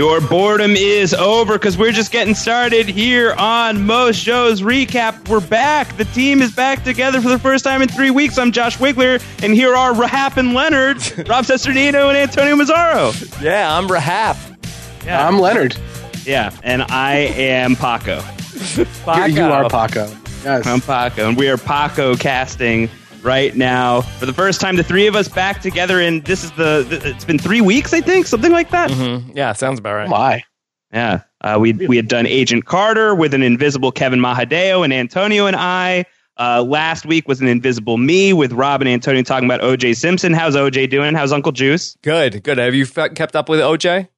Your boredom is over because we're just getting started here on Most Shows Recap. We're back. The team is back together for the first time in three weeks. I'm Josh Wigler, and here are Rahap and Leonard, Rob Cesternino, and Antonio Mazzaro. Yeah, I'm Rahap. Yeah. I'm Leonard. Yeah, and I am Paco. You, you are Paco. Yes. I'm Paco, and we are Paco casting right now for the first time. The three of us back together, and this is the. It's been three weeks, I think, something like that. Mm-hmm. Yeah, sounds about right. Oh my. Yeah, uh, we we had done Agent Carter with an invisible Kevin Mahadeo and Antonio and I. Uh, last week was an invisible me with Rob and Antonio talking about OJ Simpson. How's OJ doing? How's Uncle Juice? Good, good. Have you fe- kept up with OJ?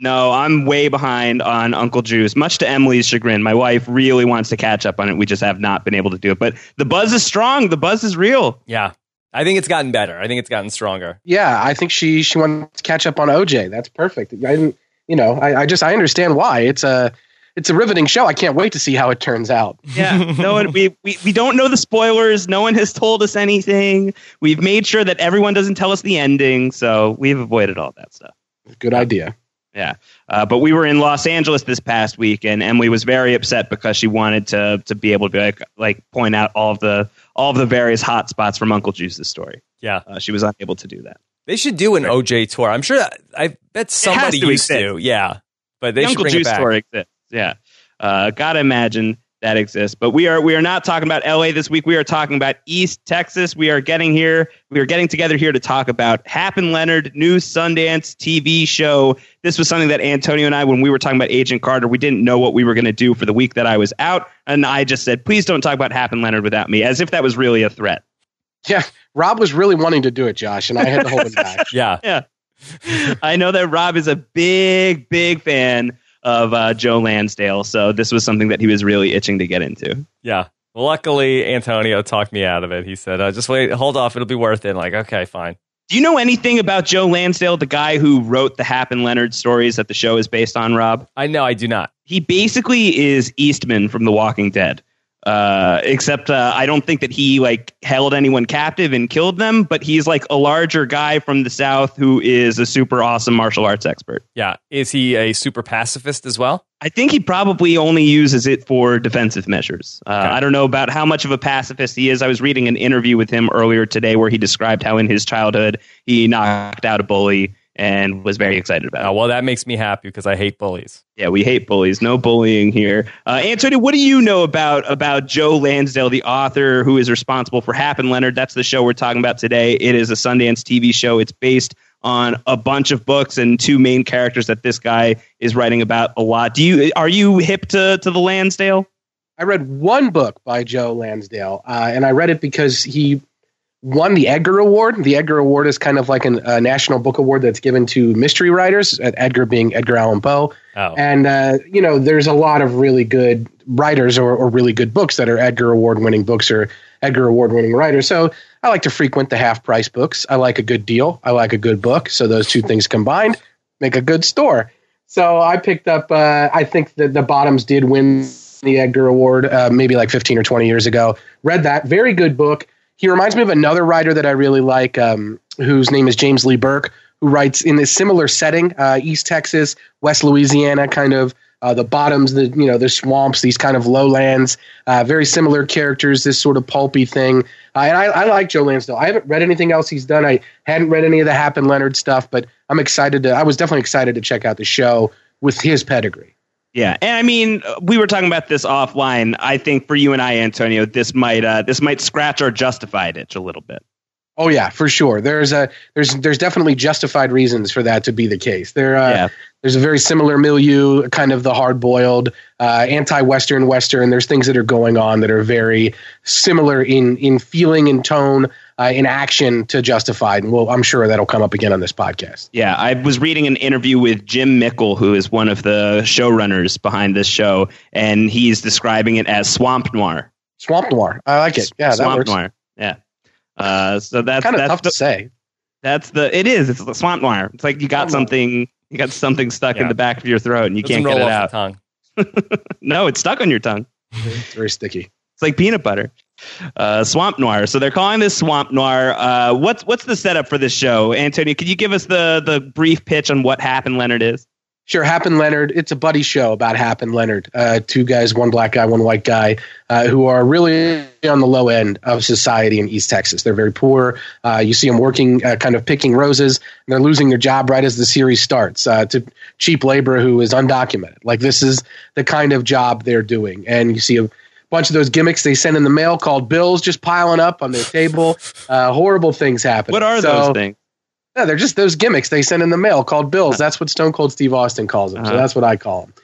No, I'm way behind on Uncle Juice, much to Emily's chagrin. My wife really wants to catch up on it. We just have not been able to do it. But the buzz is strong. The buzz is real. Yeah, I think it's gotten better. I think it's gotten stronger. Yeah, I think she she wants to catch up on OJ. That's perfect. I didn't, you know, I, I just I understand why. It's a it's a riveting show. I can't wait to see how it turns out. Yeah, no one we, we we don't know the spoilers. No one has told us anything. We've made sure that everyone doesn't tell us the ending, so we've avoided all that stuff. Good idea. Yeah, uh, but we were in Los Angeles this past week, and Emily was very upset because she wanted to to be able to be like like point out all of the all of the various hot spots from Uncle Juice's story. Yeah, uh, she was unable to do that. They should do an OJ tour. I'm sure. That, I bet somebody to used exist. to. Yeah, but they the should Uncle bring Juice it back. tour exists. Yeah, uh, gotta imagine that exists. But we are we are not talking about LA this week. We are talking about East Texas. We are getting here. We are getting together here to talk about Hap and Leonard new Sundance TV show. This was something that Antonio and I, when we were talking about Agent Carter, we didn't know what we were going to do for the week that I was out, and I just said, please don't talk about Hap and Leonard without me, as if that was really a threat. Yeah, Rob was really wanting to do it, Josh, and I had to hold him back. Yeah, yeah. I know that Rob is a big, big fan of uh, Joe Lansdale, so this was something that he was really itching to get into. Yeah. Luckily, Antonio talked me out of it. He said, uh, "Just wait, hold off. It'll be worth it." like, okay, fine. Do you know anything about Joe Lansdale, the guy who wrote the Hap and Leonard stories that the show is based on? Rob, I know, I do not. he basically is Eastman from The Walking Dead. Uh, except uh, I don't think that he like held anyone captive and killed them, but he's like a larger guy from the south who is a super awesome martial arts expert. Yeah, is he a super pacifist as well? I think he probably only uses it for defensive measures. Uh, Okay. I don't know about how much of a pacifist he is. I was reading an interview with him earlier today where he described how in his childhood he knocked out a bully and was very excited about it. Oh, well, that makes me happy because I hate bullies. Yeah, we hate bullies. No bullying here. Uh, Anthony, what do you know about about Joe Lansdale, the author who is responsible for Hap and Leonard? That's the show we're talking about today. It is a Sundance TV show. It's based on a bunch of books and two main characters that this guy is writing about a lot. Do you are you hip to to the Lansdale? I read one book by Joe Lansdale, uh, and I read it because he won the Edgar Award. The Edgar Award is kind of like an, a national book award that's given to mystery writers, Edgar being Edgar Allan Poe. Oh, And, uh, you know, there's a lot of really good writers or, or really good books that are Edgar Award winning books or Edgar Award winning writers. So I like to frequent the half price books. I like a good deal. I like a good book. So those two things combined make a good store. So I picked up, uh, I think that the Bottoms did win the Edgar Award uh, maybe like 15 or 20 years ago. Read that. Very good book. He reminds me of another writer that I really like, um, whose name is James Lee Burke, who writes in a similar setting, uh, East Texas, West Louisiana, kind of uh, the bottoms, the you know the swamps, these kind of lowlands. Uh, very similar characters, this sort of pulpy thing. Uh, and I, I like Joe Lansdale. I haven't read anything else he's done. I hadn't read any of the Hap and Leonard stuff, but I'm excited to. I was definitely excited to check out the show with his pedigree. Yeah, and I mean, we were talking about this offline. I think for you and I, Antonio, this might uh, this might scratch our justified itch a little bit. Oh yeah, for sure. There's a there's there's definitely justified reasons for that to be the case. There uh, Yeah. there's a very similar milieu, kind of the hard boiled, uh, anti-Western Western. There's things that are going on that are very similar in in feeling and tone, uh, in action to Justified. And well, I'm sure that'll come up again on this podcast. Yeah, I was reading an interview with Jim Mickle, who is one of the showrunners behind this show, and he's describing it as swamp noir. Swamp Noir, I like it. Yeah, that swamp works. noir. Yeah. Uh, so that's Kind of that's tough the, to say. that's the it is. It's the swamp noir. It's like you got Swamp noir. something you got something stuck in the back of your throat and you Doesn't can't roll get it off out. the tongue. No, it's stuck on your tongue. It's very sticky. It's like peanut butter. Uh, swamp noir. So they're calling this swamp noir. Uh, what's what's the setup for this show, Antonio? Could you give us the the brief pitch on what happened, Leonard is? Sure, Hap and Leonard. It's a buddy show about Hap and Leonard, uh, two guys, one black guy, one white guy, uh, who are really on the low end of society in East Texas. They're very poor. Uh, you see them working, uh, kind of picking roses, and they're losing their job right as the series starts uh, to cheap labor who is undocumented. Like this is the kind of job they're doing, and you see a bunch of those gimmicks they send in the mail called bills just piling up on their table. Uh, horrible things happen. What are So- those things? yeah, they're just those gimmicks they send in the mail called bills. That's what Stone Cold Steve Austin calls them. So Uh-huh. that's what I call them.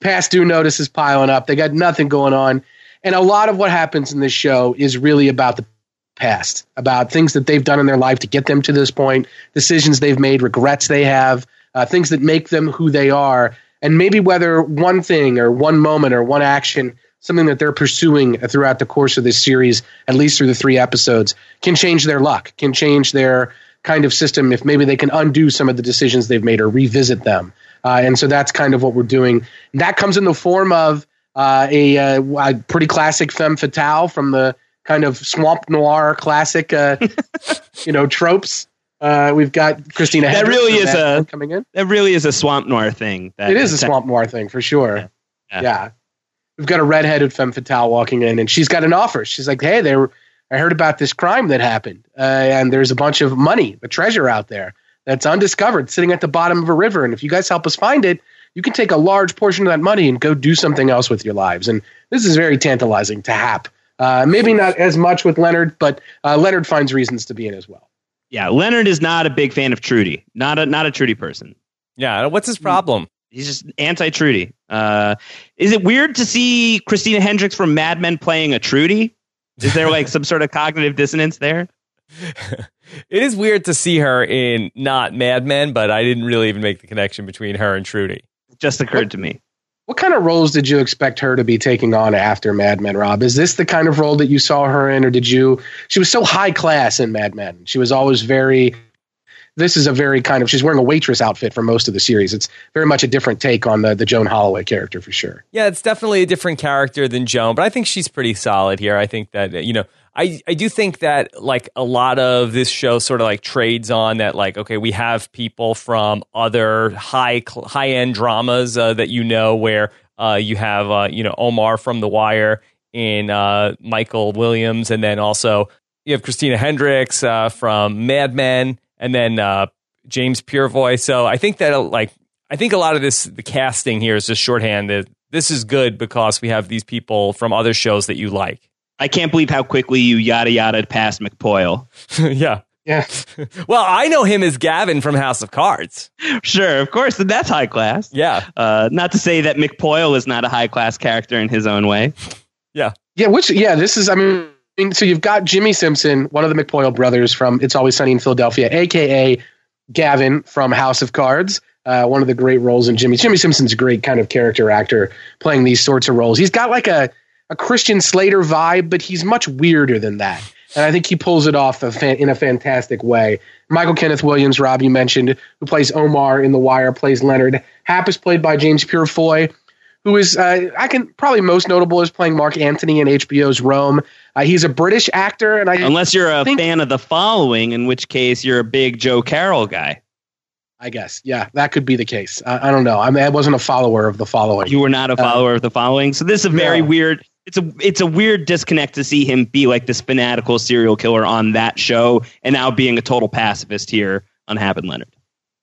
Past due notices piling up. They got nothing going on. And a lot of what happens in this show is really about the past, about things that they've done in their life to get them to this point, decisions they've made, regrets they have, uh, things that make them who they are. And maybe whether one thing or one moment or one action, something that they're pursuing throughout the course of this series, at least through the three episodes, can change their luck, can change their kind of system if maybe they can undo some of the decisions they've made or revisit them. Uh, and so that's kind of what we're doing. And that comes in the form of uh, a, uh, a pretty classic femme fatale from the kind of swamp noir classic, uh, you know, tropes. Uh, we've got Christina. That Hendricks really is a- coming in. That really is a swamp noir thing. That It is a swamp noir thing for sure. Yeah. Yeah. Yeah. We've got a redheaded femme fatale walking in, and she's got an offer. She's like, "Hey, there, I heard about this crime that happened, uh, and there's a bunch of money, a treasure out there that's undiscovered, sitting at the bottom of a river. And if you guys help us find it, you can take a large portion of that money and go do something else with your lives." And this is very tantalizing to Hap. Uh, maybe not as much with Leonard, but uh, Leonard finds reasons to be in as well. Yeah, Leonard is not a big fan of Trudy. Not a not a Trudy person. Yeah. What's his problem? He's just anti Trudy. Uh, is it weird to see Christina Hendricks from Mad Men playing a Trudy? Is there like some sort of cognitive dissonance there? It is weird to see her in not Mad Men, but I didn't really even make the connection between her and Trudy. It Just occurred to me. What kind of roles did you expect her to be taking on after Mad Men, Rob? Is this the kind of role that you saw her in, or did you? She was so high class in Mad Men. She was always very. This is a very kind of. She's wearing a waitress outfit for most of the series. It's very much a different take on the the Joan Holloway character for sure. Yeah, it's definitely a different character than Joan, but I think she's pretty solid here. I think that you know, I I do think that like a lot of this show sort of like trades on that like okay, we have people from other high high end dramas uh, that you know where uh, you have uh, you know Omar from The Wire in uh, Michael Williams, and then also you have Christina Hendricks uh, from Mad Men, and then uh, James Purefoy. So I think that like I think a lot of this the casting here is just shorthand that this is good because we have these people from other shows that you like. I can't believe how quickly you yada yada past McPoyle. yeah. Yeah, Well, I know him as Gavin from House of Cards. Sure, of course, that's high class. Yeah. Uh, not to say that McPoyle is not a high class character in his own way. Yeah. yeah. Which yeah, this is. I mean, so you've got Jimmy Simpson, one of the McPoyle brothers from It's Always Sunny in Philadelphia, aka Gavin from House of Cards. Uh, one of the great roles in Jimmy. Jimmy Simpson's a great kind of character actor playing these sorts of roles. He's got like a, a Christian Slater vibe, but he's much weirder than that. And I think he pulls it off a fan, in a fantastic way. Michael Kenneth Williams, Rob, you mentioned, who plays Omar in The Wire, plays Leonard. Hap is played by James Purefoy, who is, uh, I can probably most notable is playing Mark Antony in HBO's Rome. Uh, he's a British actor, and I Unless you're a fan of the following, in which case you're a big Joe Carroll guy. I guess, yeah, that could be the case. I, I don't know. I, mean, I wasn't a follower of the following. You were not a follower of the following. So this is a very No. weird. It's a it's a weird disconnect to see him be like this fanatical serial killer on that show, and now being a total pacifist here on Hap and Leonard.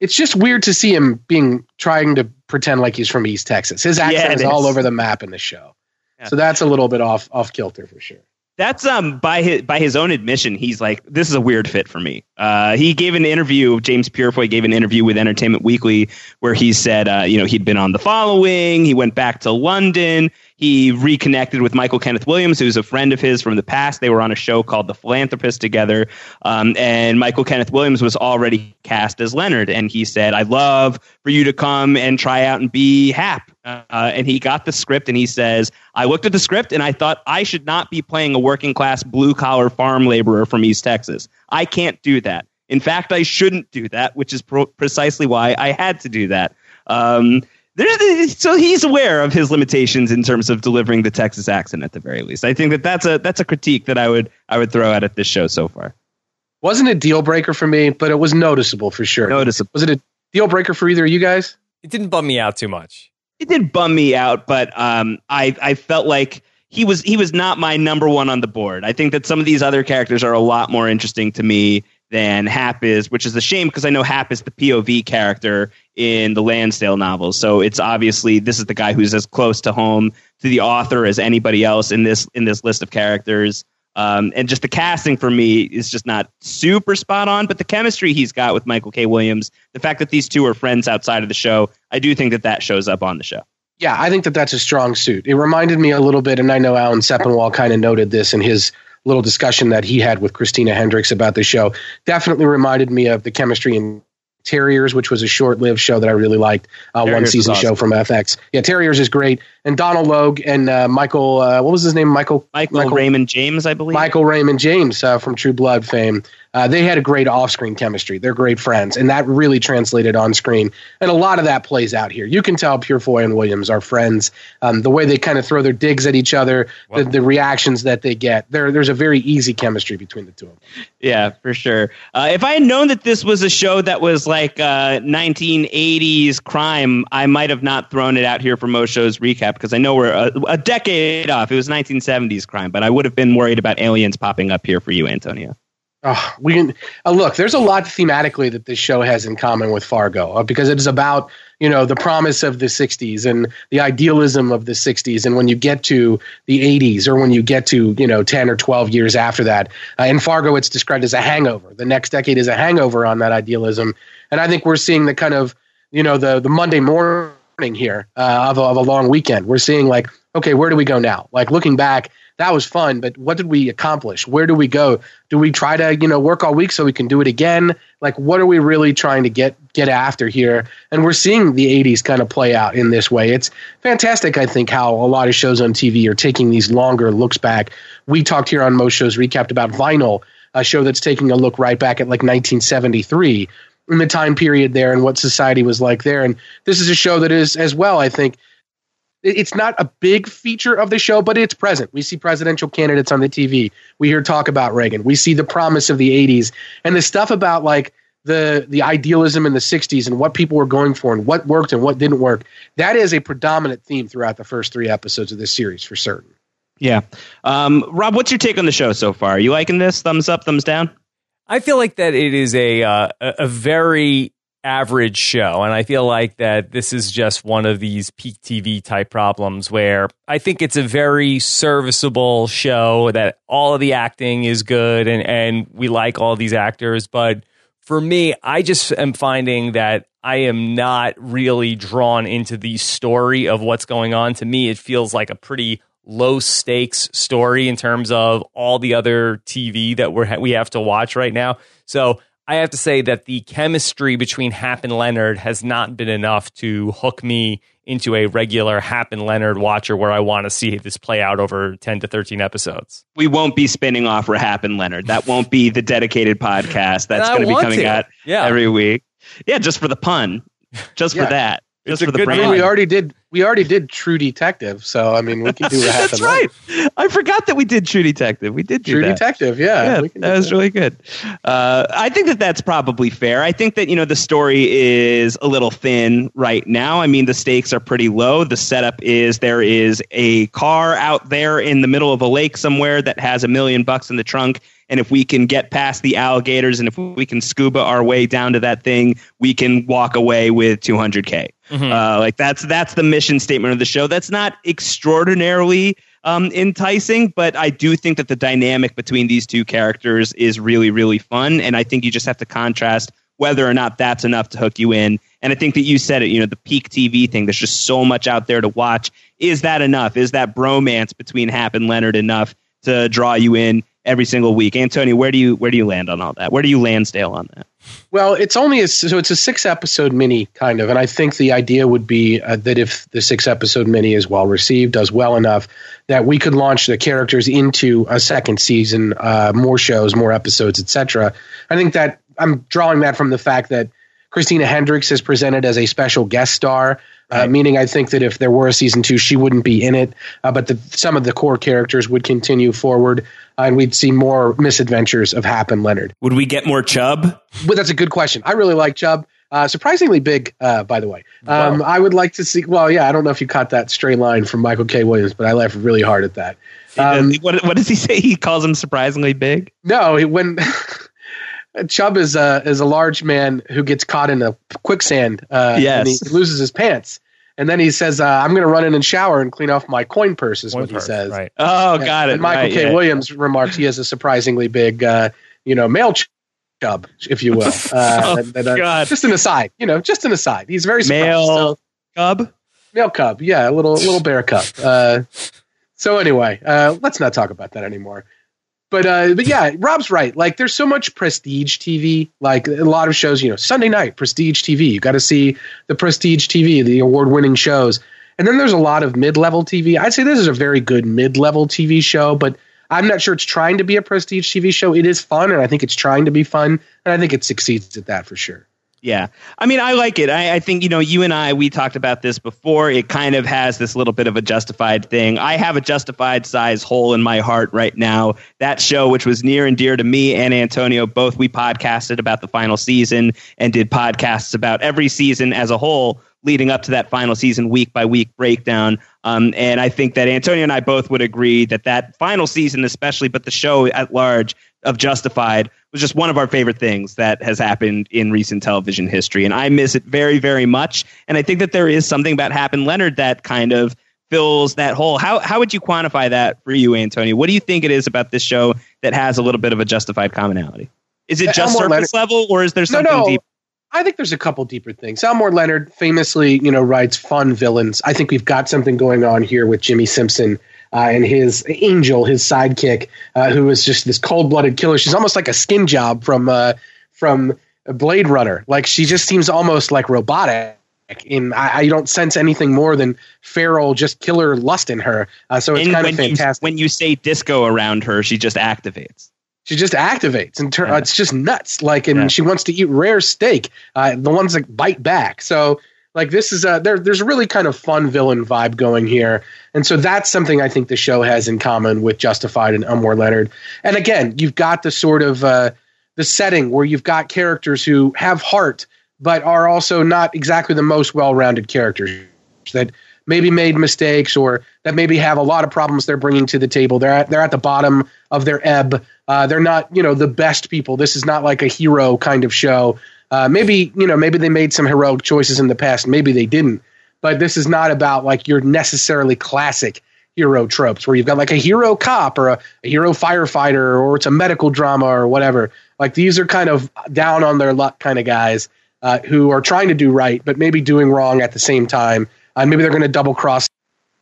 It's just weird to see him being trying to pretend like he's from East Texas. His accent Yeah, it is all over the map in the show, Yeah. so that's a little bit off off kilter for sure. That's um by his by his own admission, he's like, this is a weird fit for me. Uh, he gave an interview. James Purefoy gave an interview with Entertainment Weekly where he said, uh, you know, he'd been on the following. He went back to London. He reconnected with Michael Kenneth Williams, who's a friend of his from the past. They were on a show called The Philanthropist together. Um, and Michael Kenneth Williams was already cast as Leonard. And he said, I'd love for you to come and try out and be Hap. Uh, and he got the script and he says, I looked at the script and I thought I should not be playing a working class blue collar farm laborer from East Texas. I can't do that. In fact, I shouldn't do that, which is pro- precisely why I had to do that. Um, there's, so he's aware of his limitations in terms of delivering the Texas accent at the very least. I think that that's a that's a critique that I would I would throw out at this show so far. Wasn't a deal breaker for me, but it was noticeable for sure. Noticeable. Was it a deal breaker for either of you guys? It didn't bum me out too much. It did bum me out, but um, I I felt like he was he was not my number one on the board. I think that some of these other characters are a lot more interesting to me than Hap is, which is a shame because I know Hap is the POV character in the Lansdale novels. So it's obviously this is the guy who's as close to home to the author as anybody else in this in this list of characters. Um, and just the casting for me is just not super spot on, but the chemistry he's got with Michael K. Williams, the fact that these two are friends outside of the show, I do think that that shows up on the show. Yeah, I think that that's a strong suit. It reminded me a little bit, and I know Alan Sepinwall kind of noted this in his little discussion that he had with Christina Hendricks about the show definitely reminded me of the chemistry in Terriers, which was a short-lived show that I really liked, uh, one season awesome. show from FX. Yeah, Terriers is great, and Donal Logue and uh, Michael, uh, what was his name? Michael, Michael, Michael Raymond James, I believe. Michael Raymond James uh, from True Blood fame uh, they had a great off-screen chemistry. They're great friends, and that really translated on screen. And a lot of that plays out here. You can tell Purefoy and Williams are friends. Um, the way they kind of throw their digs at each other, the, the, reactions that they get. There, there's a very easy chemistry between the two of them. Yeah, for sure. Uh, if I had known that this was a show that was like uh, 1980s crime, I might have not thrown it out here for most shows recap because I know we're a, a decade off. It was 1970s crime, but I would have been worried about aliens popping up here for you, Antonio. Oh, we uh, look. There's a lot thematically that this show has in common with Fargo uh, because it is about you know the promise of the '60s and the idealism of the '60s, and when you get to the '80s or when you get to you know 10 or 12 years after that, uh, in Fargo it's described as a hangover. The next decade is a hangover on that idealism, and I think we're seeing the kind of you know the the Monday morning here uh, of, a, of a long weekend. We're seeing like okay, where do we go now? Like looking back that was fun, but what did we accomplish? Where do we go? Do we try to, you know, work all week so we can do it again? Like what are we really trying to get get after here? And we're seeing the 80s kind of play out in this way. It's fantastic I think how a lot of shows on TV are taking these longer looks back. We talked here on most shows recapped about Vinyl, a show that's taking a look right back at like 1973 in the time period there and what society was like there. And this is a show that is as well, I think, it's not a big feature of the show, but it's present. We see presidential candidates on the TV. We hear talk about Reagan. We see the promise of the 80s and the stuff about like the the idealism in the 60s and what people were going for and what worked and what didn't work. That is a predominant theme throughout the first 3 episodes of this series for certain. Yeah. Um, Rob, what's your take on the show so far? Are you liking this? Thumbs up, thumbs down? I feel like that it is a uh, a very average show. And I feel like that this is just one of these peak TV type problems where I think it's a very serviceable show that all of the acting is good and, and we like all these actors. But for me, I just am finding that I am not really drawn into the story of what's going on. To me, it feels like a pretty low stakes story in terms of all the other TV that we're, we have to watch right now. So I have to say that the chemistry between Hap and Leonard has not been enough to hook me into a regular Hap and Leonard watcher where I want to see this play out over 10 to 13 episodes. We won't be spinning off for Hap and Leonard. That won't be the dedicated podcast that's going to be coming to. out yeah. every week. Yeah, just for the pun. Just yeah. for that. Just it's for the brand. We already did we already did True Detective, so I mean, we can do a half. That's right. I forgot that we did True Detective. We did True that. Detective. Yeah, yeah that was that. really good. Uh, I think that that's probably fair. I think that you know the story is a little thin right now. I mean, the stakes are pretty low. The setup is there is a car out there in the middle of a lake somewhere that has a million bucks in the trunk and if we can get past the alligators and if we can scuba our way down to that thing, we can walk away with 200k. Mm-hmm. Uh, like that's that's the mission statement of the show. That's not extraordinarily um, enticing, but I do think that the dynamic between these two characters is really really fun, and I think you just have to contrast whether or not that's enough to hook you in. And I think that you said it, you know, the peak TV thing, there's just so much out there to watch. Is that enough? Is that bromance between Hap and Leonard enough to draw you in? Every single week. Antonio, where do you where do you land on all that? Where do you Lansdale on that? Well, it's only a, so it's a six episode mini kind of, and I think the idea would be uh, that if the six episode mini is well received, does well enough, that we could launch the characters into a second season, uh, more shows, more episodes, etc. I think that I'm drawing that from the fact that Christina Hendricks is presented as a special guest star. Uh, meaning, I think that if there were a season two, she wouldn't be in it, uh, but the, some of the core characters would continue forward and we'd see more misadventures of Hap and Leonard. Would we get more Chubb? Well, that's a good question. I really like Chubb. Uh, surprisingly big, uh, by the way. Um, I would like to see. Well, yeah, I don't know if you caught that stray line from Michael K. Williams, but I laughed really hard at that. Um, what, what does he say? He calls him surprisingly big. No, when Chubb is a is a large man who gets caught in a quicksand. Uh, and he loses his pants, and then he says, uh, "I'm going to run in and shower and clean off my coin purse." Is One what he says. Right. Oh, Yeah. got it. And Michael right, K. yeah. Williams remarks he has a surprisingly big, uh, you know, male ch- chub, if you will. Uh, Oh, and- and, uh, God. just an aside, you know, just an aside. He's very surprised. Male So- cub. male cub, yeah, a little little bear cub. Uh, so anyway, uh, let's not talk about that anymore. But uh, but yeah, Rob's right. Like, there's so much prestige TV. Like a lot of shows, you know, Sunday night prestige TV. You got to see the prestige TV, the award-winning shows. And then there's a lot of mid-level TV. I'd say this is a very good mid-level TV show, but I'm not sure it's trying to be a prestige TV show. It is fun, and I think it's trying to be fun, and I think it succeeds at that for sure. Yeah. I mean, I like it. I, I think, you know, you and I, we talked about this before. It kind of has this little bit of a justified thing. I have a justified size hole in my heart right now. That show, which was near and dear to me and Antonio, both we podcasted about the final season and did podcasts about every season as a whole leading up to that final season week by week breakdown. Um, and I think that Antonio and I both would agree that that final season, especially, but the show at large of Justified was just one of our favorite things that has happened in recent television history. And I miss it very, very much. And I think that there is something about Hap and Leonard that kind of fills that hole. How, how would you quantify that for you, Antonio? What do you think it is about this show that has a little bit of a justified commonality? Is it Uh, just Elmore surface level or is there No, something no. deep? I think there's a couple deeper things. Elmore Leonard famously, you know, writes fun villains. I think we've got something going on here with Jimmy Simpson uh, and his angel, his sidekick, uh, who is just this cold-blooded killer. She's almost like a skin job from uh, from Blade Runner. Like she just seems almost like robotic. In I, I don't sense anything more than feral, just killer lust in her. Uh, so it's And kind of you, fantastic. when you say disco around her, she just activates. she just activates and tur- Yeah. it's just nuts like and Yeah. she wants to eat rare steak uh, the ones that bite back so like this is a there, there's a really kind of fun villain vibe going here and so that's something i think the show has in common with justified and elmore leonard and again you've got the sort of uh, the setting where you've got characters who have heart but are also not exactly the most well-rounded characters that maybe made mistakes or that maybe have a lot of problems they're bringing to the table. They're at, they're at the bottom of their ebb. Uh, they're not, you know, the best people. This is not like a hero kind of show. Uh, maybe, you know, maybe they made some heroic choices in the past. Maybe they didn't. But this is not about like your necessarily classic hero tropes where you've got like a hero cop or a, a hero firefighter or it's a medical drama or whatever. Like these are kind of down on their luck kind of guys uh, who are trying to do right, but maybe doing wrong at the same time. Uh, maybe they're going to double cross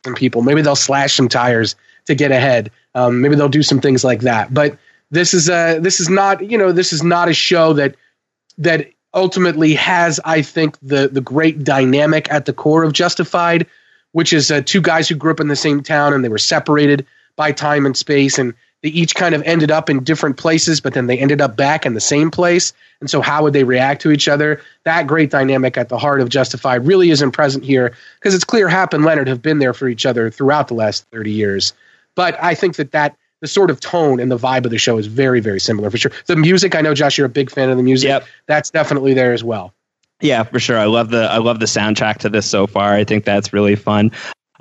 some people. Maybe they'll slash some tires to get ahead. Um, maybe they'll do some things like that. But this is a this is not you know this is not a show that that ultimately has I think the the great dynamic at the core of Justified, which is uh, two guys who grew up in the same town and they were separated by time and space and they each kind of ended up in different places, but then they ended up back in the same place. And so, how would they react to each other? That great dynamic at the heart of Justified really isn't present here because it's clear Hap and Leonard have been there for each other throughout the last 30 years. But I think that that the sort of tone and the vibe of the show is very, very similar for sure. The music, I know, Josh, you're a big fan of the music. Yep. That's definitely there as well. Yeah, for sure. I love the I love the soundtrack to this so far. I think that's really fun.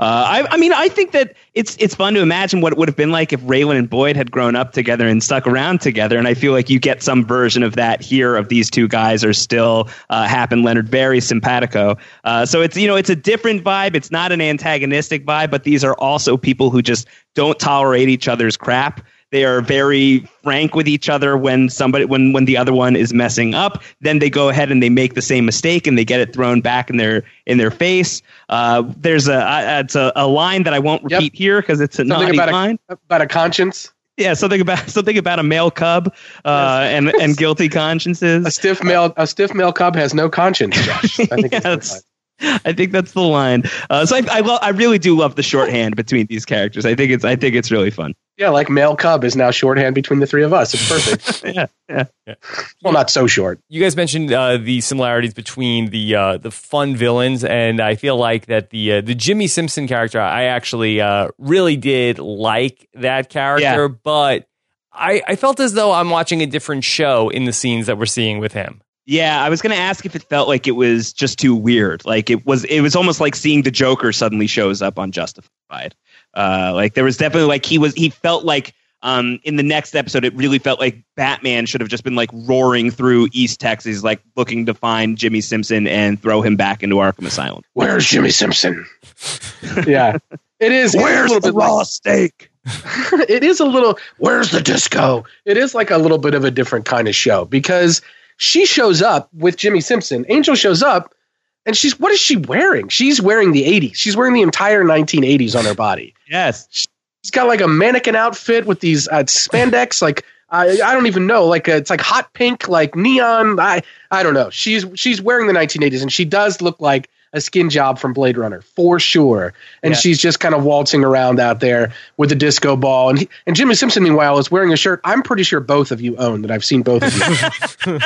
Uh, I, I mean, I think that it's it's fun to imagine what it would have been like if Raylan and Boyd had grown up together and stuck around together. And I feel like you get some version of that here. Of these two guys are still uh, Hap and Leonard very simpatico. Uh, so it's you know it's a different vibe. It's not an antagonistic vibe, but these are also people who just don't tolerate each other's crap. They are very frank with each other when somebody when when the other one is messing up. Then they go ahead and they make the same mistake and they get it thrown back in their in their face. Uh, there's a uh, it's a, a line that I won't Yep. repeat here because it's a Something about line. a, about a conscience, Yeah, something about something about a male cub uh, and and guilty consciences. a stiff male, a stiff male cub has no conscience. Josh. I think Yeah, it's- I think that's the line. Uh, so I I, lo- I really do love the shorthand between these characters. I think it's I think it's really fun. yeah, like male cub is now shorthand between the three of us. It's perfect. Yeah, yeah. well, not so short. You guys mentioned uh, the similarities between the uh, the fun villains, and I feel like that the uh, the Jimmy Simpson character, I actually uh, really did like that character, Yeah. but I, I felt as though I'm watching a different show in the scenes that we're seeing with him. Yeah, I was going to ask if it felt like it was just too weird. Like it was, it was almost like seeing the Joker suddenly shows up on Justified. Uh, like there was definitely like he was, he felt like um, in the next episode, it really felt like Batman should have just been like roaring through East Texas, like looking to find Jimmy Simpson and throw him back into Arkham Asylum. Where's Jimmy Simpson? yeah, it is. Where's the raw like, steak? it is a little. Where's the disco? It is like a little bit of a different kind of show because she shows up with Jimmy Simpson. Angel shows up, and she's what is she wearing? She's wearing the '80s. She's wearing the entire 1980s on her body. Yes, she's got like a mannequin outfit with these uh, spandex, like I, I don't even know, like a, uh, it's like hot pink, like neon. I I don't know. She's she's wearing the 1980s, and she does look like a skin job from Blade Runner for sure. And yeah. she's just kind of waltzing around out there with a disco ball. And he, and Jimmy Simpson, meanwhile, is wearing a shirt I'm pretty sure both of you own that I've seen both of you.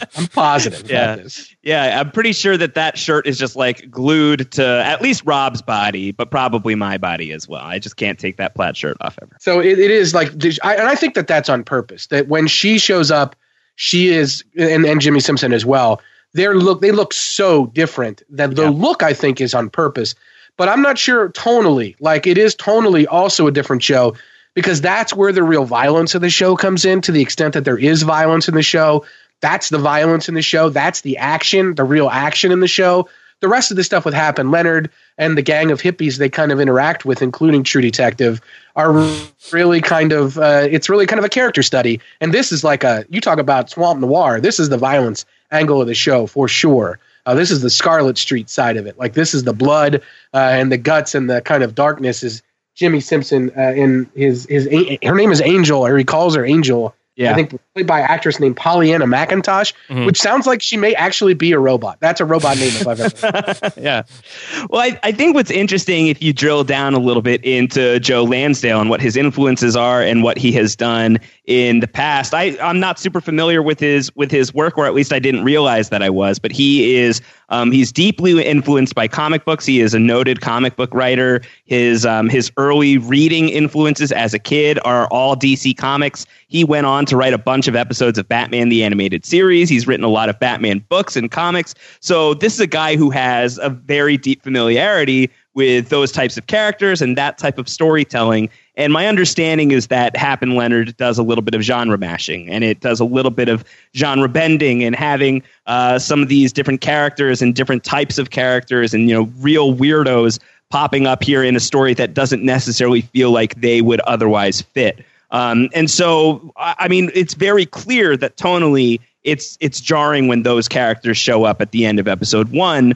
I'm positive. Yeah. Yeah. I'm pretty sure that that shirt is just like glued to at least Rob's body, but probably my body as well. I just can't take that plaid shirt off ever. So it, it is like, I, and I think that that's on purpose. That when she shows up, she is, and, and Jimmy Simpson as well they look they look so different that the yeah. look I think is on purpose. But I'm not sure tonally. Like it is tonally also a different show because that's where the real violence of the show comes in to the extent that there is violence in the show. That's the violence in the show. That's the action, the real action in the show. The rest of the stuff with Hap and Leonard and the gang of hippies they kind of interact with, including True Detective, are really kind of uh, it's really kind of a character study. And this is like a you talk about swamp noir. This is the violence angle of the show for sure. Uh, this is the Scarlet Street side of it. Like this is the blood uh, and the guts and the kind of darkness is Jimmy Simpson uh, in his his her name is Angel or he calls her Angel yeah. I think played by an actress named Pollyanna McIntosh, mm-hmm. which sounds like she may actually be a robot. That's a robot name if I've ever. yeah. Well, I, I think what's interesting if you drill down a little bit into Joe Lansdale and what his influences are and what he has done in the past. I, I'm not super familiar with his with his work, or at least I didn't realize that I was. But he is um, he's deeply influenced by comic books. He is a noted comic book writer. His um, his early reading influences as a kid are all DC comics. He went on to write a bunch of episodes of Batman the Animated Series. He's written a lot of Batman books and comics. So this is a guy who has a very deep familiarity with those types of characters and that type of storytelling. And my understanding is that Hap and Leonard does a little bit of genre mashing and it does a little bit of genre bending and having uh, some of these different characters and different types of characters and you know real weirdos popping up here in a story that doesn't necessarily feel like they would otherwise fit. Um, and so, I mean, it's very clear that tonally, it's it's jarring when those characters show up at the end of episode one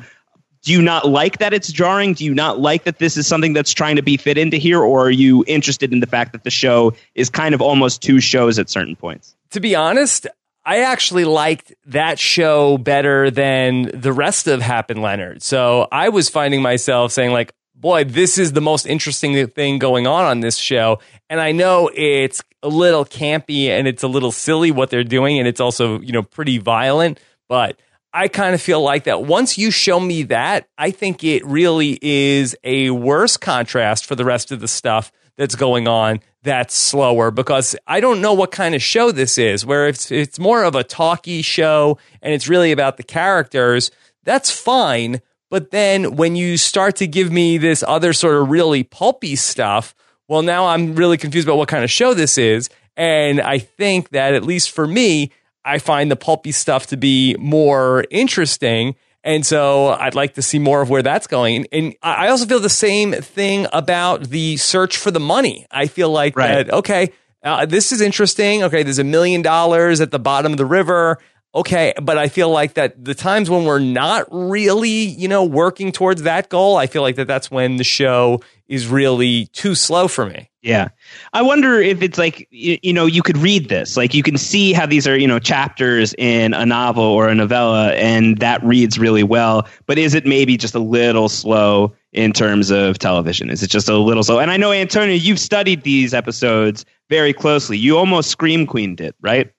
do you not like that it's jarring? Do you not like that this is something that's trying to be fit into here, or are you interested in the fact that the show is kind of almost two shows at certain points? To be honest, I actually liked that show better than the rest of Hap and Leonard. So I was finding myself saying, like, boy, this is the most interesting thing going on on this show. And I know it's a little campy and it's a little silly what they're doing, and it's also, you know, pretty violent, but I kind of feel like that once you show me that, I think it really is a worse contrast for the rest of the stuff that's going on that's slower because I don't know what kind of show this is, where it's it's more of a talky show and it's really about the characters, that's fine. But then when you start to give me this other sort of really pulpy stuff, well, now I'm really confused about what kind of show this is. And I think that at least for me, I find the pulpy stuff to be more interesting. And so I'd like to see more of where that's going. And I also feel the same thing about the search for the money. I feel like right. that, okay, uh, this is interesting. Okay, there's a million dollars at the bottom of the river. Okay, but I feel like that the times when we're not really, you know, working towards that goal, I feel like that that's when the show is really too slow for me. Yeah. I wonder if it's like, you, you, know, you could read this. Like, you can see how these are, you know, chapters in a novel or a novella, and that reads really well. But is it maybe just a little slow in terms of television? Is it just a little slow? And I know, Antonio, you've studied these episodes very closely. You almost Scream Queened it, right?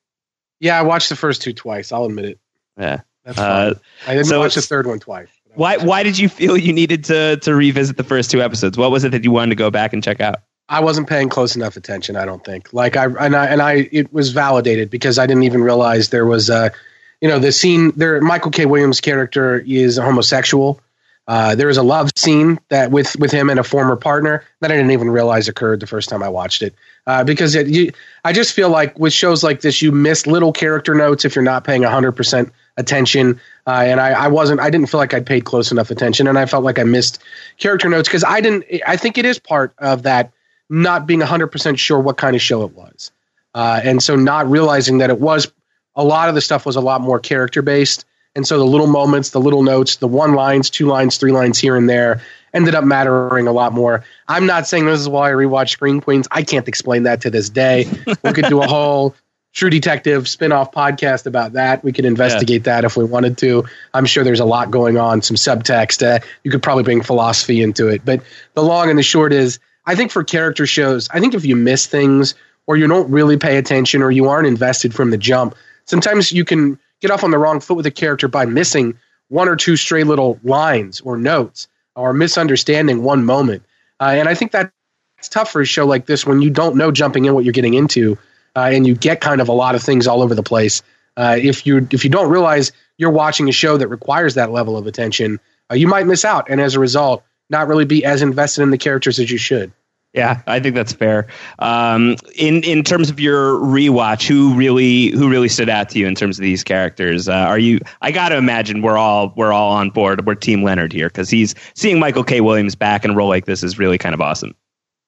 Yeah, I watched the first two twice. I'll admit it. Yeah. That's uh, I didn't so watch the third one twice. Why, why did you feel you needed to, to revisit the first two episodes? What was it that you wanted to go back and check out? I wasn't paying close enough attention. I don't think. Like I and I and I, it was validated because I didn't even realize there was a you know, the scene there, Michael K. Williams' character is a homosexual. Uh, there is a love scene that with with him and a former partner that I didn't even realize occurred the first time I watched it. Uh, because it, you, I just feel like with shows like this, you miss little character notes if you're not paying 100% attention. Uh, and I, I wasn't, I didn't feel like I'd paid close enough attention, and I felt like I missed character notes because I didn't. I think it is part of that not being 100% sure what kind of show it was, uh, and so not realizing that it was a lot of the stuff was a lot more character based. And so the little moments, the little notes, the one lines, two lines, three lines here and there ended up mattering a lot more. I'm not saying this is why I rewatch Scream Queens. I can't explain that to this day. We could do a whole True Detective spin-off podcast about that. We could investigate yeah. that if we wanted to. I'm sure there's a lot going on, some subtext. Uh, you could probably bring philosophy into it. But the long and the short is, I think for character shows, I think if you miss things or you don't really pay attention or you aren't invested from the jump, sometimes you can get off on the wrong foot with a character by missing one or two stray little lines or notes or misunderstanding one moment. Uh, and I think that's tough for a show like this when you don't know jumping in what you're getting into uh, and you get kind of a lot of things all over the place. Uh, if you if you don't realize you're watching a show that requires that level of attention, uh, you might miss out, and as a result, not really be as invested in the characters as you should. Yeah, I think that's fair. Um, in in terms of your rewatch, who really who really stood out to you in terms of these characters? Uh, are you? I got to imagine we're all we're all on board. We're Team Leonard here because he's seeing Michael K. Williams back in a role like this is really kind of awesome.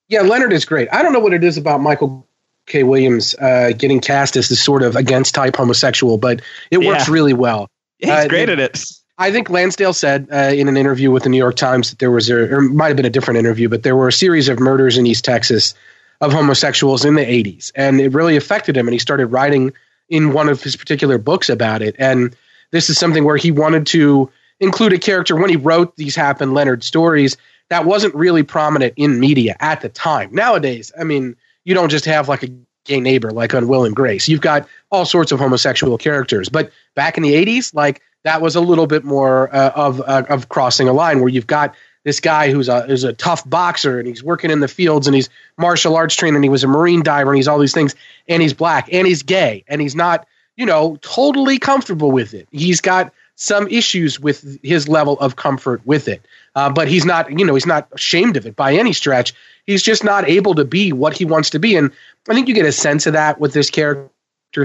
Yeah, Leonard is great. I don't know what it is about Michael K. Williams uh, getting cast as this sort of against type homosexual, but it works yeah. really well. Yeah, he's uh, great at it. I think Lansdale said uh, in an interview with the New York Times that there was, a, or might have been a different interview, but there were a series of murders in East Texas of homosexuals in the 80s. And it really affected him. And he started writing in one of his particular books about it. And this is something where he wanted to include a character when he wrote these Hap and Leonard stories that wasn't really prominent in media at the time. Nowadays, I mean, you don't just have like a gay neighbor like on Will and Grace. You've got all sorts of homosexual characters. But back in the 80s, like that was a little bit more uh, of uh, of crossing a line where you've got this guy who's a who's a tough boxer and he's working in the fields and he's martial arts trained and he was a marine diver and he's all these things and he's black and he's gay and he's not you know totally comfortable with it. He's got some issues with his level of comfort with it, uh, but he's not you know he's not ashamed of it by any stretch. He's just not able to be what he wants to be, and I think you get a sense of that with this character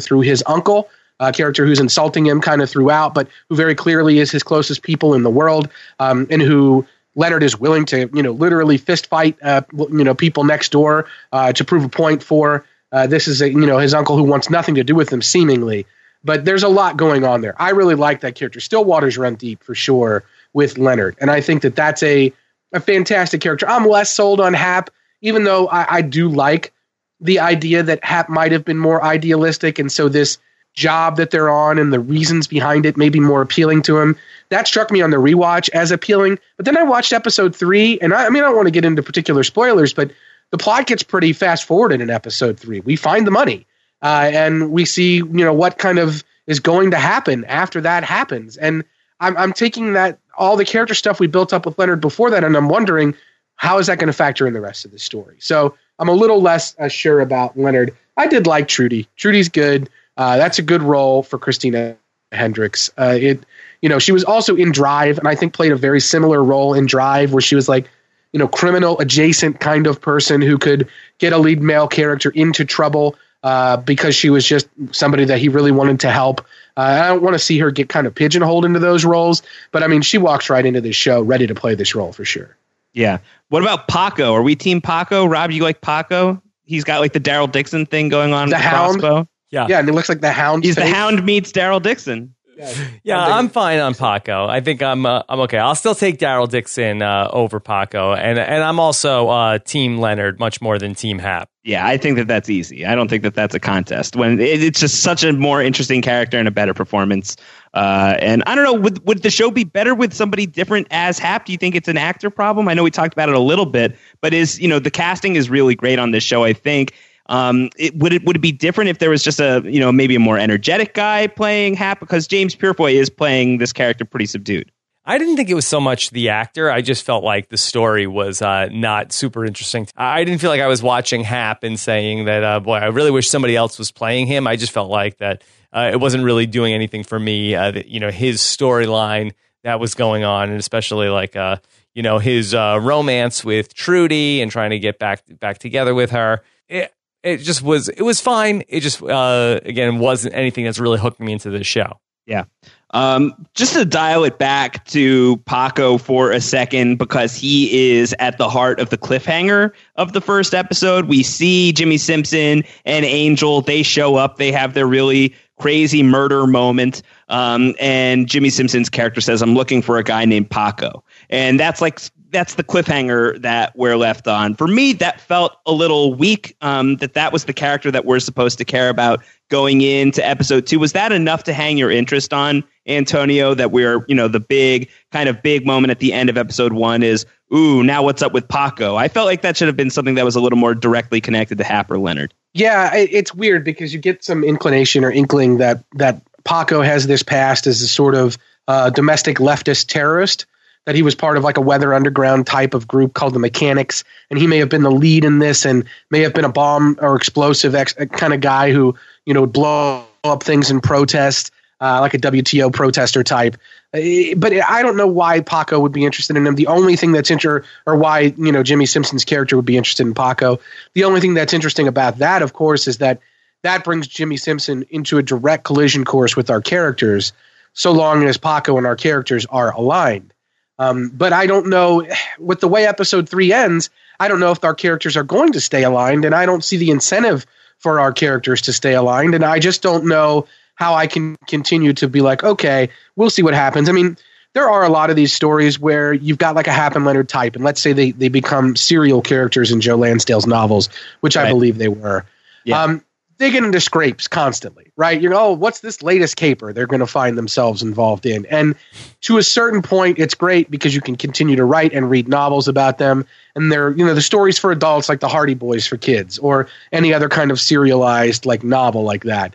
through his uncle a character who's insulting him kind of throughout, but who very clearly is his closest people in the world, um, and who Leonard is willing to, you know, literally fist fight, uh, you know, people next door uh, to prove a point for. Uh, this is a, you know, his uncle who wants nothing to do with him, seemingly. But there's a lot going on there. I really like that character. Still waters run deep for sure with Leonard, and I think that that's a a fantastic character. I'm less sold on Hap, even though I, I do like the idea that Hap might have been more idealistic, and so this job that they're on and the reasons behind it may be more appealing to him. That struck me on the rewatch as appealing. But then I watched episode three, and I, I mean, I don't want to get into particular spoilers, but the plot gets pretty fast forwarded in episode three. We find the money, uh, and we see, you know, what kind of is going to happen after that happens. And I'm, I'm taking that all the character stuff we built up with Leonard before that, and I'm wondering how is that going to factor in the rest of the story. So I'm a little less uh, sure about Leonard. I did like Trudy. Trudy's good. Uh, that's a good role for Christina Hendricks. Uh, it, you know, she was also in Drive, and I think played a very similar role in Drive, where she was like, you know, criminal adjacent kind of person who could get a lead male character into trouble uh, because she was just somebody that he really wanted to help. Uh, I don't want to see her get kind of pigeonholed into those roles, but I mean, she walks right into this show ready to play this role for sure. Yeah. What about Paco? Are we Team Paco? Rob, you like Paco? He's got like the Daryl Dixon thing going on. The Hound. Crossbow. Yeah, yeah, and it looks like the Hound. He's face. the Hound meets Daryl Dixon. Yeah, yeah I'm fine on Paco. I think I'm uh, I'm okay. I'll still take Daryl Dixon uh, over Paco, and and I'm also uh, Team Leonard much more than Team Hap. Yeah, I think that that's easy. I don't think that that's a contest. When it, it's just such a more interesting character and a better performance. Uh, and I don't know, would would the show be better with somebody different as Hap? Do you think it's an actor problem? I know we talked about it a little bit, but is you know the casting is really great on this show. I think um, it, would it would it be different if there was just a you know maybe a more energetic guy playing Hap because James Purefoy is playing this character pretty subdued. I didn't think it was so much the actor. I just felt like the story was uh, not super interesting. I didn't feel like I was watching Hap and saying that, uh, boy, I really wish somebody else was playing him. I just felt like that uh, it wasn't really doing anything for me. Uh, that, you know, his storyline that was going on, and especially like uh, you know his uh, romance with Trudy and trying to get back back together with her. It, it just was it was fine. It just uh, again wasn't anything that's really hooked me into the show. Yeah. Um, just to dial it back to Paco for a second, because he is at the heart of the cliffhanger of the first episode. We see Jimmi Simpson and Angel. They show up. They have their really crazy murder moment. Um, and Jimmi Simpson's character says, I'm looking for a guy named Paco. And that's like that's the cliffhanger that we're left on. For me, that felt a little weak. Um, that that was the character that we're supposed to care about going into episode two. Was that enough to hang your interest on Antonio? That we're you know the big kind of big moment at the end of episode one is ooh now what's up with Paco? I felt like that should have been something that was a little more directly connected to Hap and Leonard. Yeah, it's weird because you get some inclination or inkling that that Paco has this past as a sort of uh, domestic leftist terrorist that he was part of like a weather underground type of group called the Mechanics, and he may have been the lead in this, and may have been a bomb or explosive ex- kind of guy who you know would blow up things in protest, uh, like a WTO protester type. Uh, but I don't know why Paco would be interested in him. The only thing that's inter or why you know Jimmi Simpson's character would be interested in Paco. The only thing that's interesting about that, of course, is that that brings Jimmi Simpson into a direct collision course with our characters, so long as Paco and our characters are aligned. Um, but I don't know with the way episode three ends. I don't know if our characters are going to stay aligned, and I don't see the incentive for our characters to stay aligned. And I just don't know how I can continue to be like, okay, we'll see what happens. I mean, there are a lot of these stories where you've got like a Hap and Leonard type, and let's say they, they become serial characters in Joe Lansdale's novels, which right. I believe they were. Yeah. Um, get into scrapes constantly, right? You know, oh, what's this latest caper they're going to find themselves involved in? And to a certain point, it's great because you can continue to write and read novels about them. And they're, you know, the stories for adults like the Hardy Boys for kids or any other kind of serialized like novel like that.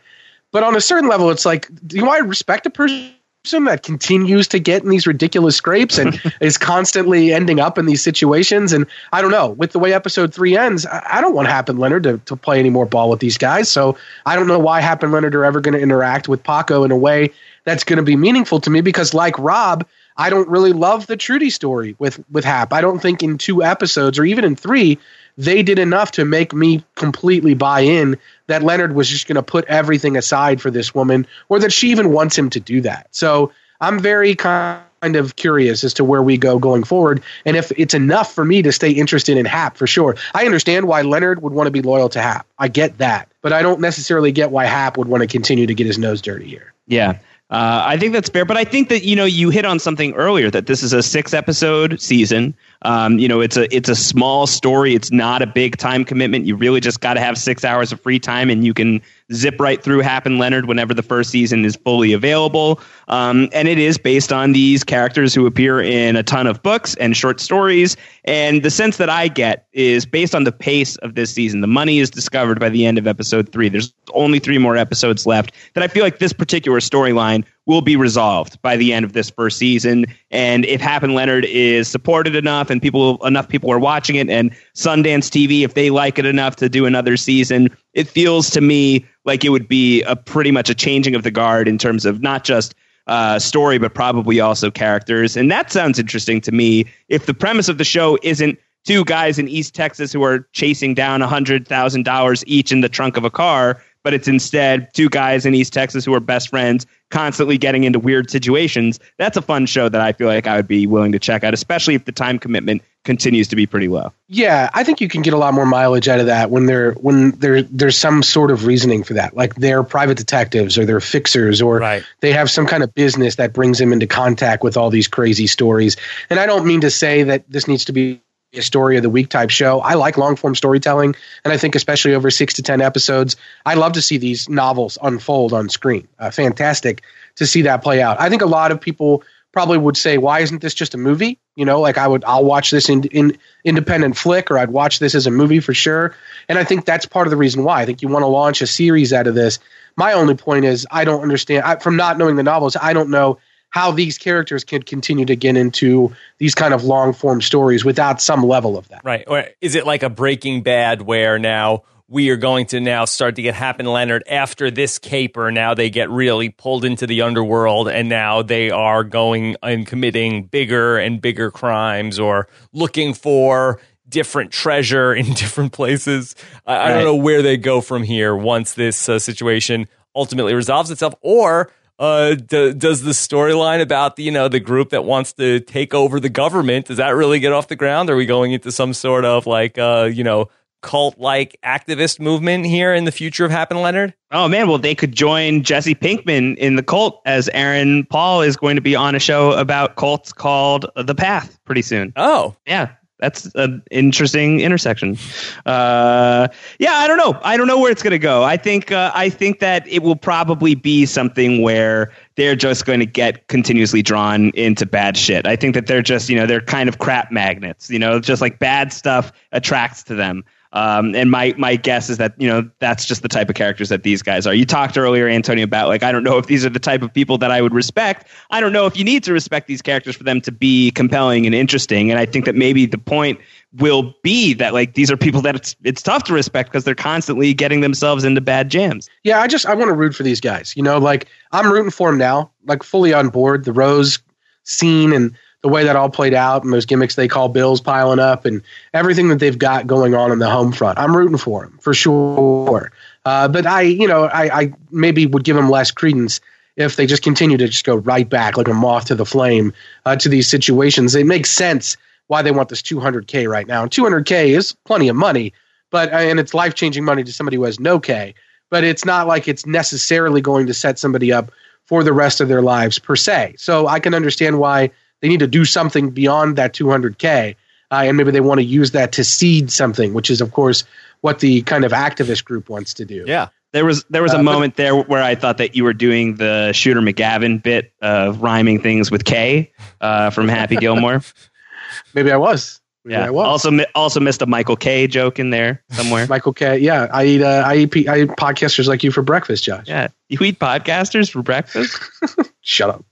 But on a certain level, it's like, do you I respect a person that continues to get in these ridiculous scrapes and is constantly ending up in these situations. And I don't know, with the way episode three ends, I, don't want Hap and Leonard to, to play any more ball with these guys. So I don't know why Hap and Leonard are ever going to interact with Paco in a way that's going to be meaningful to me because, like Rob, I don't really love the Trudy story with with Hap. I don't think in two episodes or even in three they did enough to make me completely buy in that Leonard was just going to put everything aside for this woman or that she even wants him to do that. So I'm very kind of curious as to where we go going forward and if it's enough for me to stay interested in Hap for sure. I understand why Leonard would want to be loyal to Hap. I get that. But I don't necessarily get why Hap would want to continue to get his nose dirty here. Yeah. Uh, I think that's fair, but I think that you know you hit on something earlier that this is a six episode season. Um, you know, it's a it's a small story. It's not a big time commitment. You really just got to have six hours of free time, and you can zip right through Hap and Leonard whenever the first season is fully available. Um, and it is based on these characters who appear in a ton of books and short stories. And the sense that I get is based on the pace of this season. The money is discovered by the end of episode three. There's only three more episodes left. That I feel like this particular storyline will be resolved by the end of this first season. And if Hap and Leonard is supported enough and people enough people are watching it and Sundance TV, if they like it enough to do another season, it feels to me like it would be a pretty much a changing of the guard in terms of not just uh, story, but probably also characters. And that sounds interesting to me. If the premise of the show isn't two guys in East Texas who are chasing down $100,000 each in the trunk of a car, but it's instead two guys in East Texas who are best friends, constantly getting into weird situations. That's a fun show that I feel like I would be willing to check out, especially if the time commitment continues to be pretty low. Yeah, I think you can get a lot more mileage out of that when there when there there's some sort of reasoning for that. Like they're private detectives or they're fixers or right. they have some kind of business that brings them into contact with all these crazy stories. And I don't mean to say that this needs to be a story of the week type show. I like long form storytelling, and I think especially over six to ten episodes, I love to see these novels unfold on screen. Uh, fantastic to see that play out. I think a lot of people probably would say, "Why isn't this just a movie?" You know, like I would, I'll watch this in, in independent flick, or I'd watch this as a movie for sure. And I think that's part of the reason why. I think you want to launch a series out of this. My only point is, I don't understand I, from not knowing the novels. I don't know how these characters can continue to get into these kind of long form stories without some level of that. Right. Or is it like a Breaking Bad where now we are going to now start to get Hap and Leonard after this caper. Now they get really pulled into the underworld, and now they are going and committing bigger and bigger crimes or looking for different treasure in different places. I, I don't know where they go from here once this uh, situation ultimately resolves itself, or uh, d- does the storyline about the, you know the group that wants to take over the government does that really get off the ground? Are we going into some sort of like uh, you know cult like activist movement here in the future of Hap and Leonard? Oh man, well they could join Jesse Pinkman in the cult as Aaron Paul is going to be on a show about cults called The Path pretty soon. Oh, yeah. That's an interesting intersection. Uh, yeah, I don't know. I don't know where it's going to go. I think uh, I think that it will probably be something where they're just going to get continuously drawn into bad shit. I think that they're just you know they're kind of crap magnets. You know, just like bad stuff attracts to them. Um, and my my guess is that you know that's just the type of characters that these guys are. You talked earlier, Antonio, about like I don't know if these are the type of people that I would respect. I don't know if you need to respect these characters for them to be compelling and interesting. And I think that maybe the point will be that like these are people that it's it's tough to respect because they're constantly getting themselves into bad jams. Yeah, I just I want to root for these guys. You know, like I'm rooting for them now, like fully on board. The Rose scene and the way that all played out and those gimmicks they call bills piling up and everything that they've got going on in the home front. I'm rooting for them for sure. Uh, but I, you know, I, I maybe would give them less credence if they just continue to just go right back like a moth to the flame uh, to these situations. It makes sense why they want this 200k right now. And 200k is plenty of money, but uh, and it's life changing money to somebody who has no k. But it's not like it's necessarily going to set somebody up for the rest of their lives per se. So I can understand why they need to do something beyond that 200K. Uh, and maybe they want to use that to seed something, which is, of course, what the kind of activist group wants to do. Yeah. There was there was a uh, moment there where I thought that you were doing the Shooter McGavin bit of rhyming things with K uh, from Happy Gilmore. Maybe I was. Maybe yeah. I was. Also, also missed a Michael K joke in there somewhere. Michael K. Yeah, I eat. Uh, I eat. I eat podcasters like you for breakfast, Josh. Yeah, you eat podcasters for breakfast. Shut up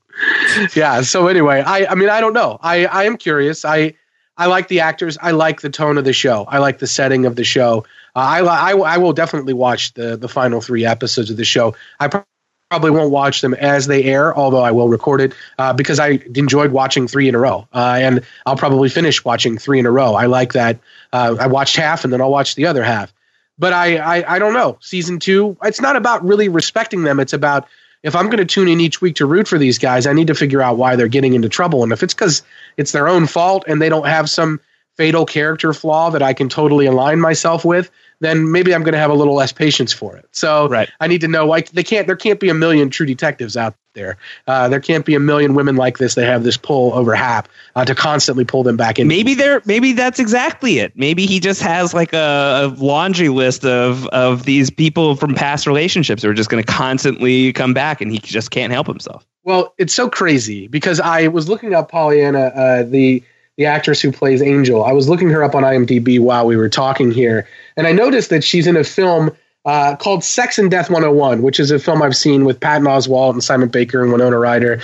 yeah. So anyway, I I mean I don't know. I I am curious. I I like the actors. I like the tone of the show. I like the setting of the show. Uh, I, I I will definitely watch the the final three episodes of the show. I probably won't watch them as they air, although I will record it uh, because I enjoyed watching three in a row, uh, and I'll probably finish watching three in a row. I like that. Uh, I watched half and then I'll watch the other half. But I, I I don't know. Season two, it's not about really respecting them. It's about if I'm going to tune in each week to root for these guys, I need to figure out why they're getting into trouble. And if it's because it's their own fault and they don't have some fatal character flaw that I can totally align myself with, then maybe I'm going to have a little less patience for it. So right. I need to know why they can't. There can't be a million true detectives out there. Uh, there can't be a million women like this. They have this pull over Hap uh, to constantly pull them back in. Maybe there. Maybe that's exactly it. Maybe he just has like a, a laundry list of of these people from past relationships who are just going to constantly come back, and he just can't help himself. Well, it's so crazy because I was looking up Pollyanna, uh, the the actress who plays Angel. I was looking her up on IMDb while we were talking here, and I noticed that she's in a film uh, called Sex and Death 101, which is a film I've seen with Patton Oswalt and Simon Baker and Winona Ryder,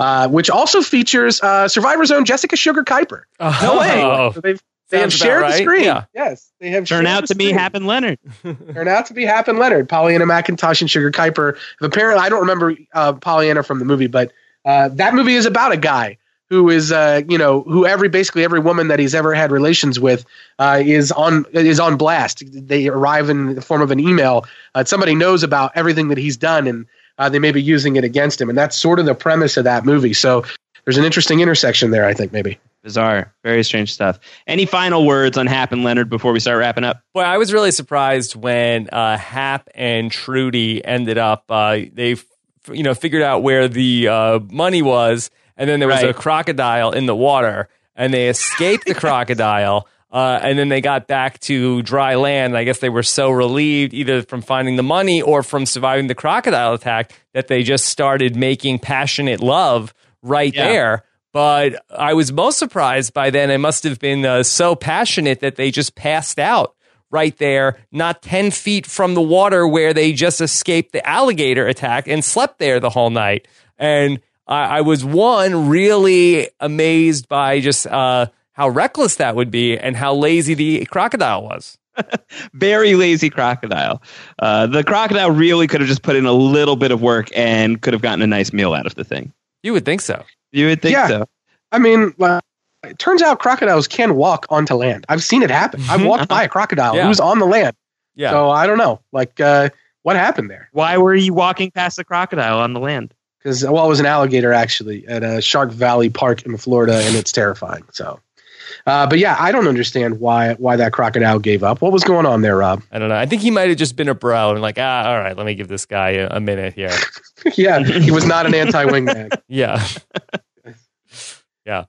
uh, which also features uh, Survivor's own Jessica Sugar Kiper. Oh, no way. So they've they have shared right. the screen. Yeah. Yes, they have. Turn out to be Hap and Leonard. Turn out to be Hap and Leonard. Pollyanna McIntosh and Sugar Kiper. Apparently, I don't remember uh, Pollyanna from the movie, but uh, that movie is about a guy who is uh, you know who every basically every woman that he's ever had relations with uh, is on is on blast. They arrive in the form of an email. Uh, somebody knows about everything that he's done, and uh, they may be using it against him. And that's sort of the premise of that movie. So there's an interesting intersection there. I think maybe bizarre, very strange stuff. Any final words on Hap and Leonard before we start wrapping up? Well, I was really surprised when uh, Hap and Trudy ended up. Uh, they you know figured out where the money was and then there was right. a crocodile in the water, and they escaped the crocodile. Uh, and then they got back to dry land. I guess they were so relieved either from finding the money or from surviving the crocodile attack that they just started making passionate love right yeah. there. But I was most surprised by then. It must have been uh, so passionate that they just passed out right there, not 10 feet from the water where they just escaped the alligator attack and slept there the whole night. And I, I was one really amazed by just uh, how reckless that would be and how lazy the crocodile was. Very lazy crocodile. Uh, the crocodile really could have just put in a little bit of work and could have gotten a nice meal out of the thing. You would think so. You would think Yeah. so. I mean, uh, it turns out crocodiles can walk onto land. I've seen it happen. I walked by a crocodile Yeah. who was on the land. Yeah. So I don't know, like, uh, what happened there? Why were you walking past the crocodile on the land? Because well, it was an alligator actually at uh, Shark Valley Park in Florida, and it's terrifying. So, uh, but yeah, I don't understand why why that crocodile gave up. What was going on there, Rob? I don't know. I think he might have just been a bro and like, ah, all right, let me give this guy a, a minute here. yeah, he was not an anti-wingman. Yeah. Yeah,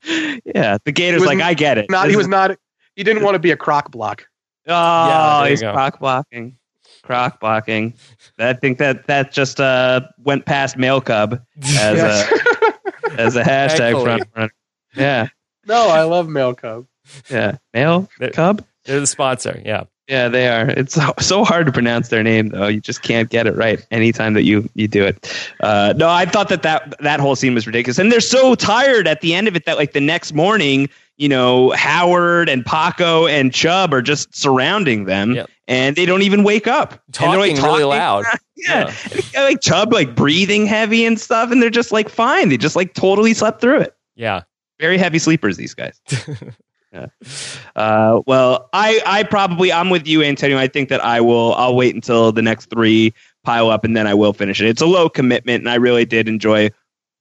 yeah. the gator's Was like, I get it. Not This he was is- not. He didn't want to be a croc block. Oh, Yeah, he's go. croc blocking. Croc blocking. I think that that just uh, went past mail cub as a as a hashtag front runner. Yeah, no, I love male cub. yeah. Mail There- cub. They're the sponsor. Yeah. Yeah, they are. It's so, so hard to pronounce their name, though. You just can't get it right anytime that you you do it. Uh, no, I thought that, that that whole scene was ridiculous, and they're so tired at the end of it that like the next morning, you know, Howard and Paco and Chubb are just surrounding them, Yep. And they don't even wake up. Talking like, really talking- loud. yeah, like Chubb like breathing heavy and stuff, and they're just like fine. They just like totally slept through it Yeah. very heavy sleepers these guys yeah. uh, well i i probably i'm with you antonio i think that i will i'll wait until the next three pile up and then i will finish it it's a low commitment and i really did enjoy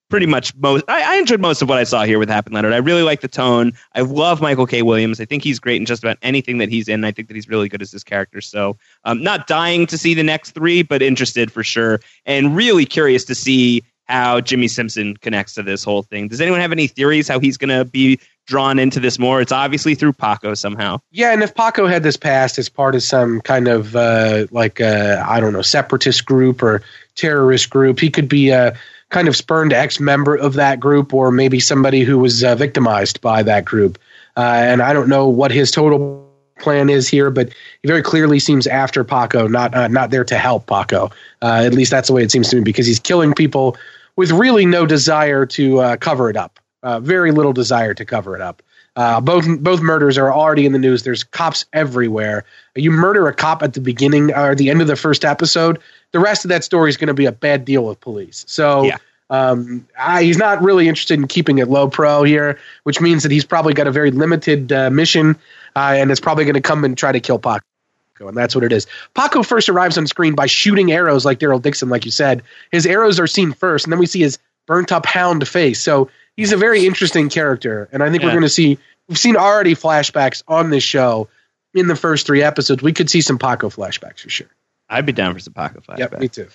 pretty much most I, I enjoyed most of what i saw here with Hap and Leonard. I really like the tone. I love michael k. Williams. I think he's great in just about anything that he's in. I think that he's really good as this character. So i'm not dying to see the next three but interested for sure. And really curious to see how Jimmi Simpson connects to this whole thing. Does anyone have any theories how he's going to be drawn into this more? It's obviously through Paco somehow. Yeah, and if Paco had this past as part of some kind of uh, like uh, I don't know separatist group or terrorist group, he could be a kind of spurned ex member of that group, or maybe somebody who was uh, victimized by that group. Uh, and I don't know what his total plan is here, but he very clearly seems after Paco, not uh, not there to help Paco. Uh, at least that's the way it seems to me, because he's killing people with really no desire to uh, cover it up. Uh, very little desire to cover it up. Uh, both both murders are already in the news. There's cops everywhere. You murder a cop at the beginning or the end of the first episode. The rest of that story is going to be a bad deal with police. So Yeah. um, I, he's not really interested in keeping it low pro here, which means that he's probably got a very limited uh, mission, uh, and it's probably going to come and try to kill Paco. And that's what it is. Paco first arrives on screen by shooting arrows like Daryl Dixon, like you said. His arrows are seen first, and then we see his burnt up hound face. So he's a very interesting character, and I think we're going to see. We've seen already flashbacks on this show in the first three episodes. We could see some Paco flashbacks for sure. I'd be down for some Paco flashbacks. Yep, me too.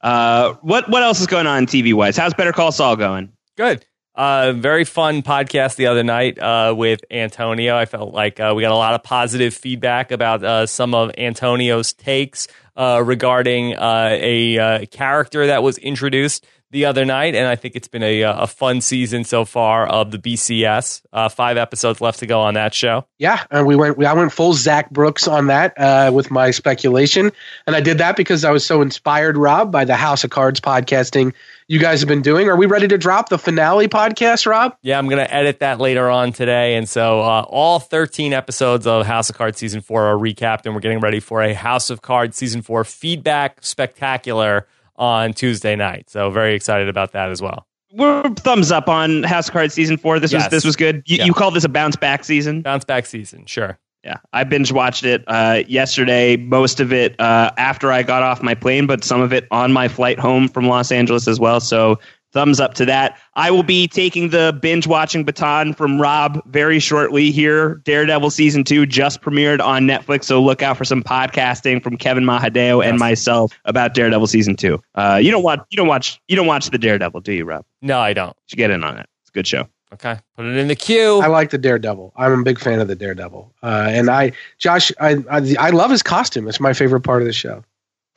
Uh, what what else is going on TV wise? How's Better Call Saul going? Good. Uh, very fun podcast the other night uh, with Antonio. I felt like uh, we got a lot of positive feedback about uh, some of Antonio's takes uh, regarding uh, a uh, character that was introduced the other night, and I think it's been a, a fun season so far of the BCS. Uh, five episodes left to go on that show. Yeah, and we went. I went full Zach Brooks on that uh, with my speculation, and I did that because I was so inspired, Rob, by the House of Cards podcasting you guys have been doing. Are we ready to drop the finale podcast, Rob? Yeah, I'm going to edit that later on today. And so uh, all 13 episodes of House of Cards season four are recapped, and we're getting ready for a House of Cards season four feedback spectacular on Tuesday night. So very excited about that as well. We're thumbs up on House of Cards season four. This was this was good. You, Yeah. you call this a bounce back season? Bounce back season, sure. Yeah, I binge watched it uh, yesterday. Most of it uh, after I got off my plane, but some of it on my flight home from Los Angeles as well. So thumbs up to that. I will be taking the binge watching baton from Rob very shortly here. Daredevil season two just premiered on Netflix, so look out for some podcasting from Kevin Mahadeo and myself about Daredevil season two. Uh, you don't watch you don't watch you don't watch the Daredevil, do you, Rob? No, I don't. You should get in on it. It's a good show. Okay, put it in the queue. I like the Daredevil. I'm a big fan of the Daredevil, uh, and I, Josh, I, I, I love his costume. It's my favorite part of the show.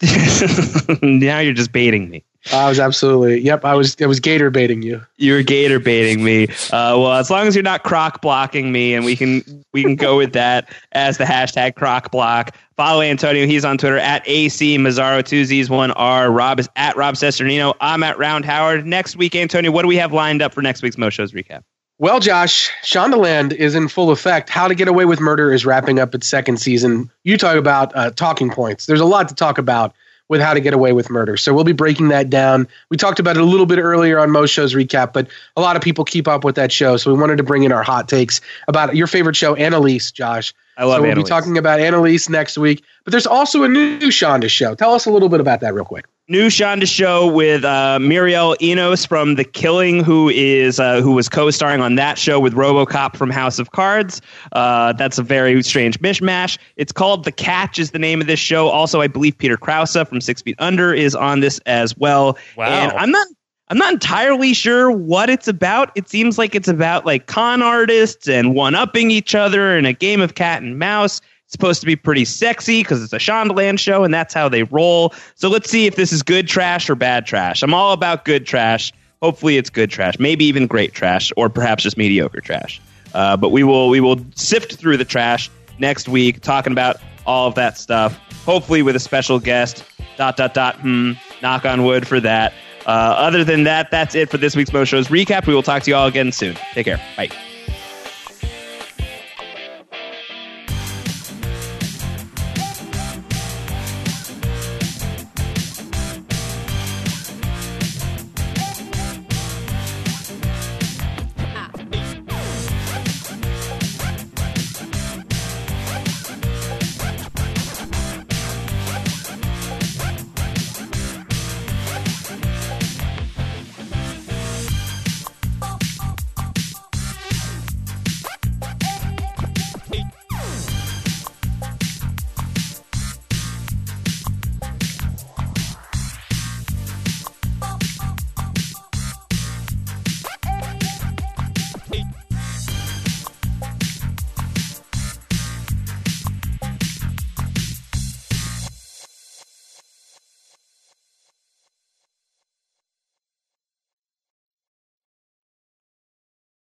now you're just baiting me. I was absolutely, yep. I was, it was Gator baiting you. You're gator baiting me. Uh, well, as long as you're not croc blocking me, and we can we can go with that as the hashtag croc block. Follow Antonio. He's on Twitter at AC Mazzaro two Z's one R. Rob is at Rob Cesternino. I'm at Round Howard. Next week, Antonio, what do we have lined up for next week's Mo Shows recap? Well, Josh, Shondaland is in full effect. How to Get Away with Murder is wrapping up its second season. You talk about uh, talking points. There's a lot to talk about with How to Get Away with Murder. So we'll be breaking that down. We talked about it a little bit earlier on Most Shows Recap, but a lot of people keep up with that show. So we wanted to bring in our hot takes about your favorite show, Annalise, Josh. I love so we'll Annalise. be talking about Annalise next week. But there's also a new Shonda show. Tell us a little bit about that real quick. New Shonda show with uh, Mireille Enos from The Killing, who is uh, who was co-starring on that show with RoboCop from House of Cards. Uh, that's a very strange mishmash. It's called The Catch is the name of this show. Also, I believe Peter Krause from Six Feet Under is on this as well. Wow. And I'm not. I'm not entirely sure what it's about. It seems like it's about like con artists and one upping each other in a game of cat and mouse. It's supposed to be pretty sexy because it's a Shondaland show and that's how they roll. So let's see if this is good trash or bad trash. I'm all about good trash. Hopefully it's good trash, maybe even great trash, or perhaps just mediocre trash. Uh, but we will we will sift through the trash next week, talking about all of that stuff. Hopefully with a special guest. Dot dot dot. Hmm. Knock on wood for that. Uh, other than that, that's it for this week's Mo Shows recap. We will talk to you all again soon. Take care. Bye.